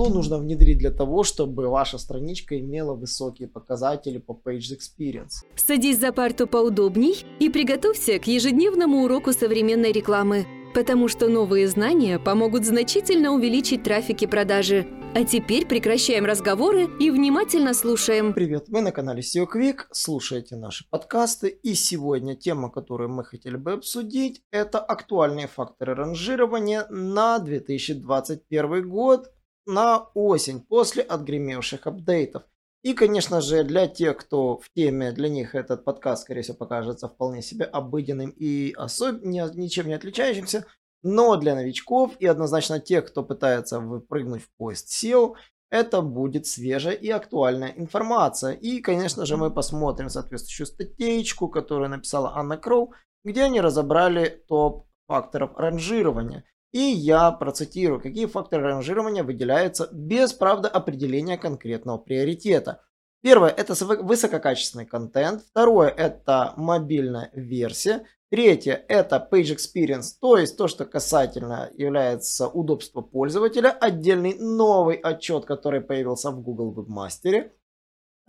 что нужно внедрить для того, чтобы ваша страничка имела высокие показатели по Page Experience. Садись за парту поудобней и приготовься к ежедневному уроку современной рекламы, потому что новые знания помогут значительно увеличить трафик и продажи. А теперь прекращаем разговоры и внимательно слушаем. Привет, вы на канале SEO Quick, слушаете наши подкасты. И сегодня тема, которую мы хотели бы обсудить, это актуальные факторы ранжирования на 2021 год, на осень, после отгремевших апдейтов. И, конечно же, для тех, кто в теме, для них этот подкаст, скорее всего, покажется вполне себе обыденным и особ... ничем не отличающимся. Но для новичков и однозначно тех, кто пытается выпрыгнуть в поезд SEO, это будет свежая и актуальная информация. И, конечно же, мы посмотрим соответствующую статейку, которую написала Анна Кроу, где они разобрали топ факторов ранжирования. И я процитирую, какие факторы ранжирования выделяются без, правда, определения конкретного приоритета. Первое – это высококачественный контент. Второе – это мобильная версия. Третье – это Page Experience, то есть то, что касательно является удобства пользователя. Отдельный новый отчет, который появился в Google Webmaster.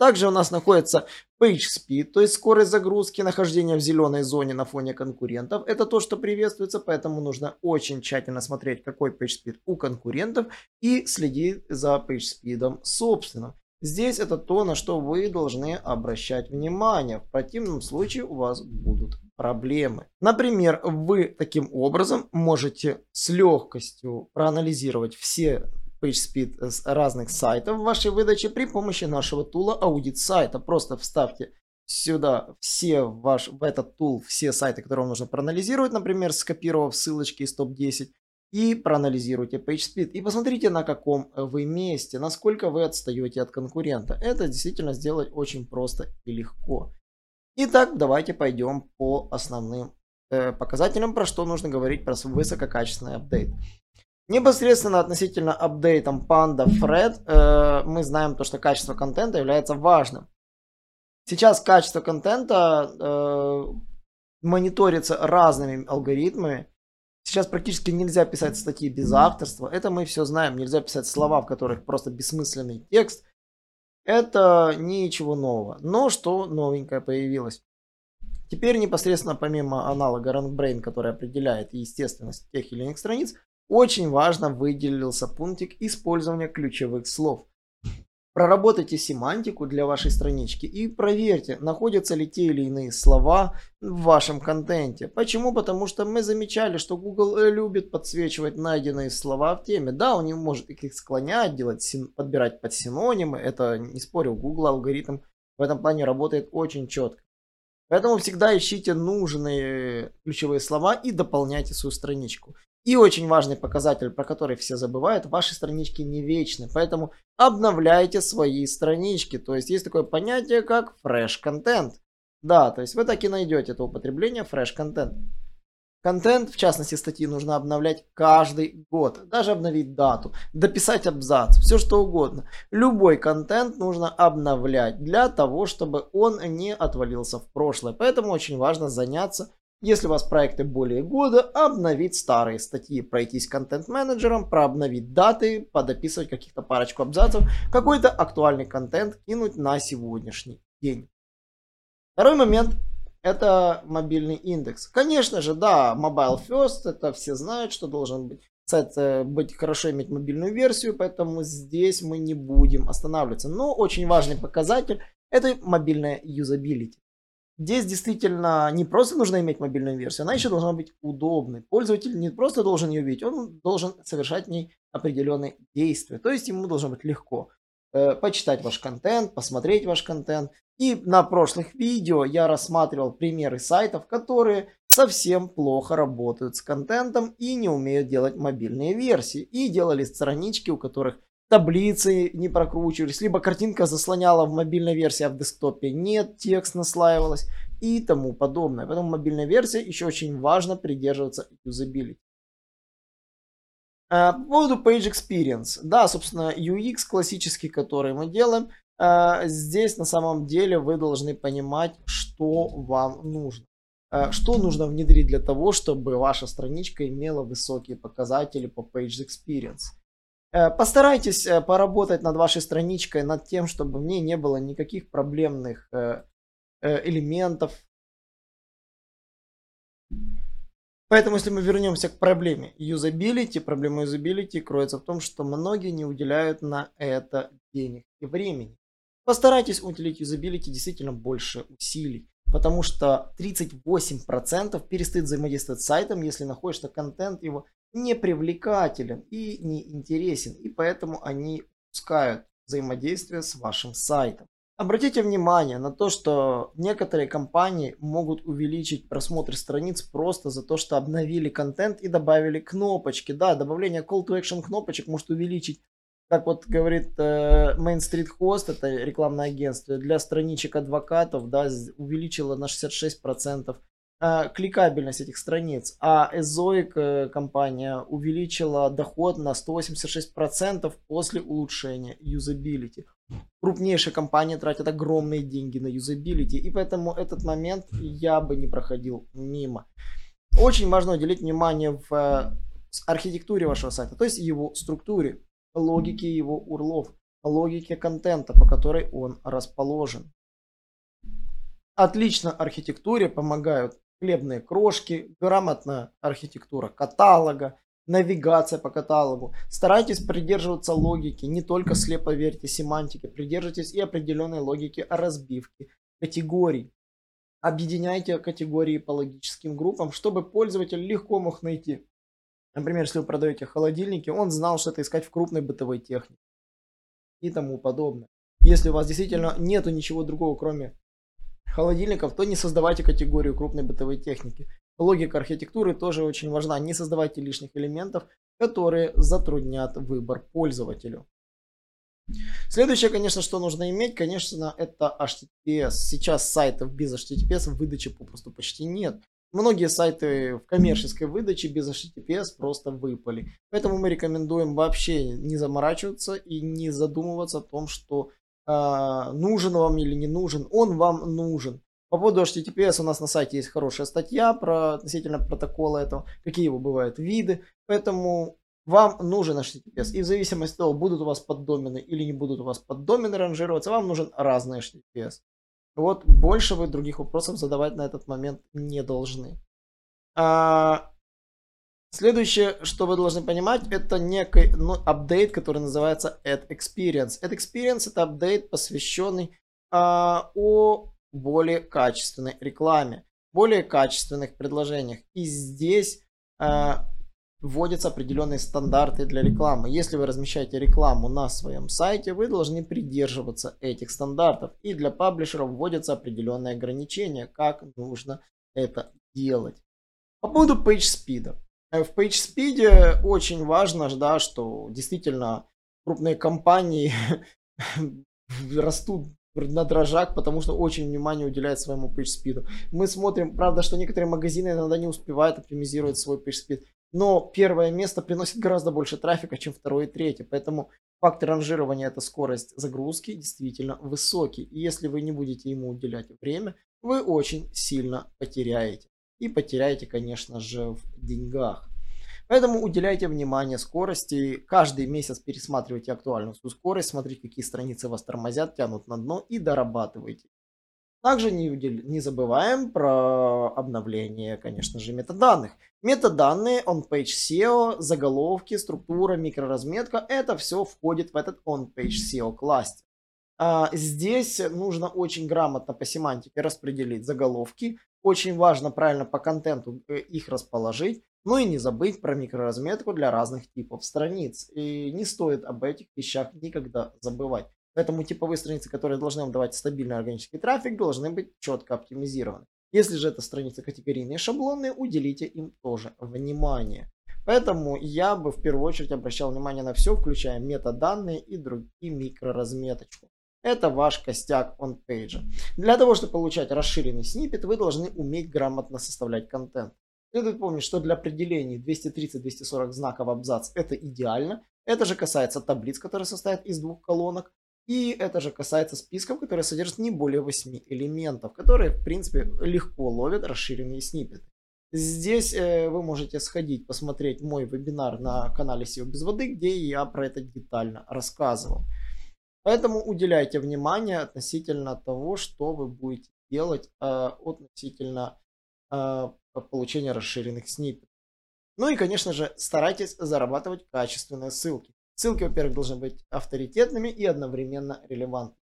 Также у нас находится Page Speed, то есть скорость загрузки, нахождение в зеленой зоне на фоне конкурентов. Это то, что приветствуется, поэтому нужно очень тщательно смотреть, какой Page Speed у конкурентов и следить за Page Speed собственно. Здесь это то, на что вы должны обращать внимание. В противном случае у вас будут проблемы. Например, вы таким образом можете с легкостью проанализировать все PageSpeed с разных сайтов в вашей выдаче при помощи нашего тула аудит сайта. Просто вставьте сюда все ваш, в этот тул все сайты, которые вам нужно проанализировать, например, скопировав ссылочки из топ-10 и проанализируйте PageSpeed и посмотрите на каком вы месте, насколько вы отстаете от конкурента. Это действительно сделать очень просто и легко. Итак, давайте пойдем по основным э, показателям, про что нужно говорить про высококачественный апдейт. Непосредственно относительно апдейтом Panda Fred э, мы знаем то, что качество контента является важным. Сейчас качество контента э, мониторится разными алгоритмами. Сейчас практически нельзя писать статьи без авторства. Это мы все знаем. Нельзя писать слова, в которых просто бессмысленный текст. Это ничего нового. Но что новенькое появилось. Теперь непосредственно помимо аналога RankBrain, который определяет естественность тех или иных страниц, очень важно выделился пунктик использования ключевых слов. Проработайте семантику для вашей странички и проверьте, находятся ли те или иные слова в вашем контенте. Почему? Потому что мы замечали, что Google э, любит подсвечивать найденные слова в теме. Да, он не может их склонять, делать, подбирать под синонимы. Это, не спорю, Google алгоритм в этом плане работает очень четко. Поэтому всегда ищите нужные ключевые слова и дополняйте свою страничку. И очень важный показатель, про который все забывают, ваши странички не вечны, поэтому обновляйте свои странички. То есть есть такое понятие, как fresh content. Да, то есть вы так и найдете это употребление fresh content. Контент, в частности статьи, нужно обновлять каждый год. Даже обновить дату, дописать абзац, все что угодно. Любой контент нужно обновлять для того, чтобы он не отвалился в прошлое. Поэтому очень важно заняться если у вас проекты более года, обновить старые статьи, пройтись контент-менеджером, прообновить даты, подописывать каких-то парочку абзацев, какой-то актуальный контент кинуть на сегодняшний день. Второй момент это мобильный индекс. Конечно же, да, mobile first, это все знают, что должен быть сайт быть хорошо иметь мобильную версию, поэтому здесь мы не будем останавливаться. Но очень важный показатель это мобильная юзабилити. Здесь действительно не просто нужно иметь мобильную версию, она еще должна быть удобной. Пользователь не просто должен ее видеть, он должен совершать в ней определенные действия. То есть ему должно быть легко э, почитать ваш контент, посмотреть ваш контент. И на прошлых видео я рассматривал примеры сайтов, которые совсем плохо работают с контентом и не умеют делать мобильные версии. И делали странички, у которых таблицы не прокручивались, либо картинка заслоняла в мобильной версии, а в десктопе нет, текст наслаивалось и тому подобное. Поэтому мобильная версия еще очень важно придерживаться юзабилити. А, по поводу Page Experience. Да, собственно, UX классический, который мы делаем. А, здесь на самом деле вы должны понимать, что вам нужно. А, что нужно внедрить для того, чтобы ваша страничка имела высокие показатели по Page Experience. Э, постарайтесь э, поработать над вашей страничкой, над тем, чтобы в ней не было никаких проблемных э, элементов. Поэтому, если мы вернемся к проблеме юзабилити, проблема юзабилити кроется в том, что многие не уделяют на это денег и времени. Постарайтесь уделить юзабилити действительно больше усилий, потому что 38% перестают взаимодействовать с сайтом, если находишь, что контент его не привлекателен и не интересен, и поэтому они пускают взаимодействие с вашим сайтом. Обратите внимание на то, что некоторые компании могут увеличить просмотр страниц просто за то, что обновили контент и добавили кнопочки. Да, добавление call to action кнопочек может увеличить, как вот говорит э, Main Street Host, это рекламное агентство, для страничек адвокатов, да, увеличило на 66% Э, кликабельность этих страниц, а Ezoic э, компания увеличила доход на 186% после улучшения юзабилити. Крупнейшие компании тратят огромные деньги на юзабилити, и поэтому этот момент я бы не проходил мимо. Очень важно уделить внимание в э, архитектуре вашего сайта, то есть его структуре, логике его урлов, логике контента, по которой он расположен. Отлично архитектуре помогают хлебные крошки, грамотная архитектура каталога, навигация по каталогу. Старайтесь придерживаться логики, не только слепо верьте семантике, придерживайтесь и определенной логики разбивки категорий. Объединяйте категории по логическим группам, чтобы пользователь легко мог найти. Например, если вы продаете холодильники, он знал, что это искать в крупной бытовой технике и тому подобное. Если у вас действительно нету ничего другого, кроме холодильников, то не создавайте категорию крупной бытовой техники. Логика архитектуры тоже очень важна. Не создавайте лишних элементов, которые затруднят выбор пользователю. Следующее, конечно, что нужно иметь, конечно, это HTTPS. Сейчас сайтов без HTTPS в выдаче попросту почти нет. Многие сайты в коммерческой выдаче без HTTPS просто выпали. Поэтому мы рекомендуем вообще не заморачиваться и не задумываться о том, что нужен вам или не нужен, он вам нужен. По поводу HTTPS у нас на сайте есть хорошая статья про относительно протокола этого, какие его бывают виды. Поэтому вам нужен HTTPS. И в зависимости от того, будут у вас поддомены или не будут у вас поддомены ранжироваться, вам нужен разный HTTPS. Вот больше вы других вопросов задавать на этот момент не должны. А, Следующее, что вы должны понимать, это некий ну, апдейт, который называется Add Experience. Add Experience это апдейт, посвященный а, о более качественной рекламе, более качественных предложениях. И здесь а, вводятся определенные стандарты для рекламы. Если вы размещаете рекламу на своем сайте, вы должны придерживаться этих стандартов. И для паблишеров вводятся определенные ограничения, как нужно это делать. По поводу PageSpeed. Э, в PageSpeed очень важно, да, что действительно крупные компании растут на дрожжах, потому что очень внимание уделяют своему PageSpeed. Мы смотрим, правда, что некоторые магазины иногда не успевают оптимизировать свой PageSpeed, но первое место приносит гораздо больше трафика, чем второе и третье, поэтому фактор ранжирования это скорость загрузки действительно высокий, и если вы не будете ему уделять время, вы очень сильно потеряете и потеряете, конечно же, в деньгах. Поэтому уделяйте внимание скорости. Каждый месяц пересматривайте актуальную свою скорость, смотрите, какие страницы вас тормозят, тянут на дно и дорабатывайте. Также не, не забываем про обновление, конечно же, метаданных. Метаданные, on-page SEO, заголовки, структура, микроразметка, это все входит в этот on-page SEO кластер. А, здесь нужно очень грамотно по семантике распределить заголовки. Очень важно правильно по контенту э, их расположить. Ну и не забыть про микроразметку для разных типов страниц. И не стоит об этих вещах никогда забывать. Поэтому типовые страницы, которые должны вам давать стабильный органический трафик, должны быть четко оптимизированы. Если же это страницы категорийные шаблонные, уделите им тоже внимание. Поэтому я бы в первую очередь обращал внимание на все, включая метаданные и другие микроразметочку. Это ваш костяк он-пейджа. Для того, чтобы получать расширенный снипет, вы должны уметь грамотно составлять контент. Следует помнить, что для определений 230-240 знаков абзац это идеально. Это же касается таблиц, которые состоят из двух колонок. И это же касается списков, которые содержат не более 8 элементов, которые, в принципе, легко ловят расширенные сниппеты. Здесь э, вы можете сходить, посмотреть мой вебинар на канале SEO без воды, где я про это детально рассказывал. Поэтому уделяйте внимание относительно того, что вы будете делать э, относительно э, получения расширенных сниппетов. Ну и, конечно же, старайтесь зарабатывать качественные ссылки. Ссылки, во-первых, должны быть авторитетными и одновременно релевантными.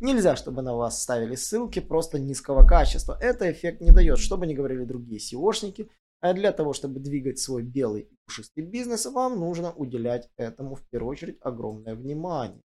Нельзя, чтобы на вас ставили ссылки просто низкого качества. Это эффект не дает, что бы ни говорили другие SEOшники. А для того, чтобы двигать свой белый и пушистый бизнес, вам нужно уделять этому в первую очередь огромное внимание.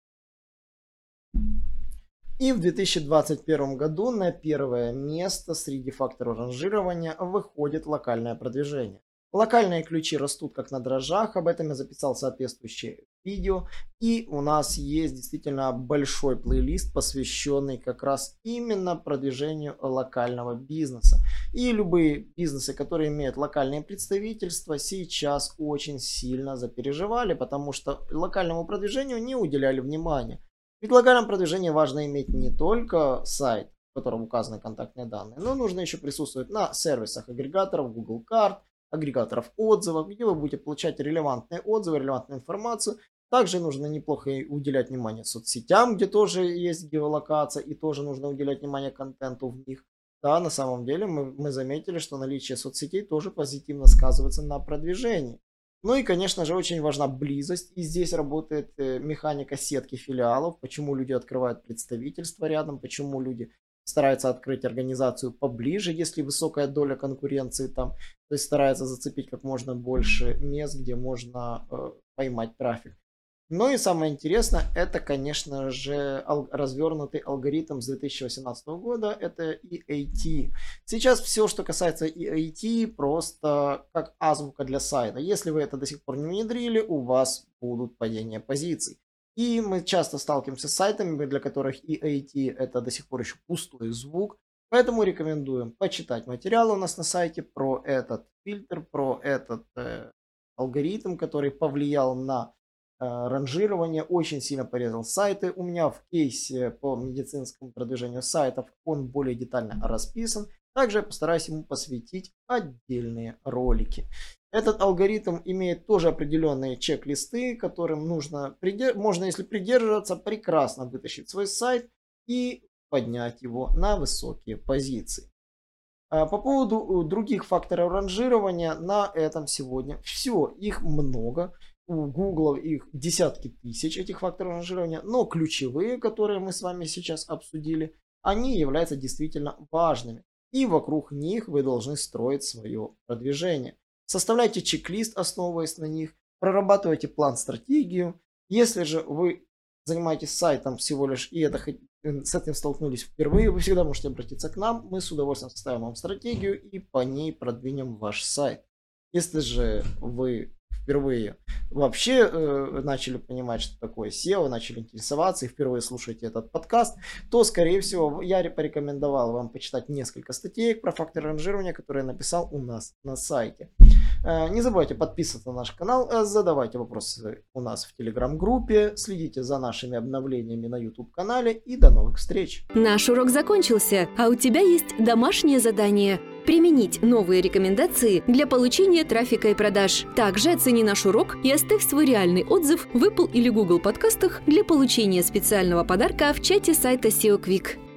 И в 2021 году на первое место среди факторов ранжирования выходит локальное продвижение. Локальные ключи растут как на дрожжах, об этом я записал соответствующее видео. И у нас есть действительно большой плейлист, посвященный как раз именно продвижению локального бизнеса. И любые бизнесы, которые имеют локальные представительства, сейчас очень сильно запереживали, потому что локальному продвижению не уделяли внимания. Локальном продвижении важно иметь не только сайт, в котором указаны контактные данные, но нужно еще присутствовать на сервисах агрегаторов Google Card, агрегаторов отзывов, где вы будете получать релевантные отзывы, релевантную информацию. Также нужно неплохо уделять внимание соцсетям, где тоже есть геолокация и тоже нужно уделять внимание контенту в них. Да, на самом деле мы, мы заметили, что наличие соцсетей тоже позитивно сказывается на продвижении. Ну и, конечно же, очень важна близость. И здесь работает э, механика сетки филиалов. Почему люди открывают представительство рядом, почему люди старается открыть организацию поближе, если высокая доля конкуренции там, то есть старается зацепить как можно больше мест, где можно э, поймать трафик. Ну и самое интересное, это, конечно же, ал- развернутый алгоритм с 2018 года, это EAT. Сейчас все, что касается EAT, просто как азбука для сайта. Если вы это до сих пор не внедрили, у вас будут падения позиций. И мы часто сталкиваемся с сайтами, для которых EAT это до сих пор еще пустой звук. Поэтому рекомендуем почитать материалы у нас на сайте про этот фильтр, про этот э, алгоритм, который повлиял на ранжирование, очень сильно порезал сайты. У меня в кейсе по медицинскому продвижению сайтов он более детально расписан. Также я постараюсь ему посвятить отдельные ролики. Этот алгоритм имеет тоже определенные чек-листы, которым нужно, можно, если придерживаться, прекрасно вытащить свой сайт и поднять его на высокие позиции. А, по поводу э, других факторов ранжирования, на этом сегодня все. Их много. У Google их десятки тысяч этих факторов ранжирования. Но ключевые, которые мы с вами сейчас обсудили, они являются действительно важными. И вокруг них вы должны строить свое продвижение. Составляйте чек-лист, основываясь на них, прорабатывайте план, стратегию. Если же вы занимаетесь сайтом всего лишь и это, э, с этим столкнулись впервые, вы всегда можете обратиться к нам. Мы с удовольствием составим вам стратегию и по ней продвинем ваш сайт. Если же вы впервые вообще э, начали понимать, что такое SEO, начали интересоваться и впервые слушаете этот подкаст, то, скорее всего, я порекомендовал вам почитать несколько статей про факторы ранжирования, которые я написал у нас на сайте. Э, не забывайте подписываться на наш канал, э, задавайте вопросы у нас в телеграм-группе, следите за нашими обновлениями на YouTube-канале и до новых встреч. Наш урок закончился, а у тебя есть домашнее задание – применить новые рекомендации для получения трафика и продаж. Также оцени наш урок и оставь свой реальный отзыв в Apple или Google подкастах для получения специального подарка в чате сайта SEO Quick.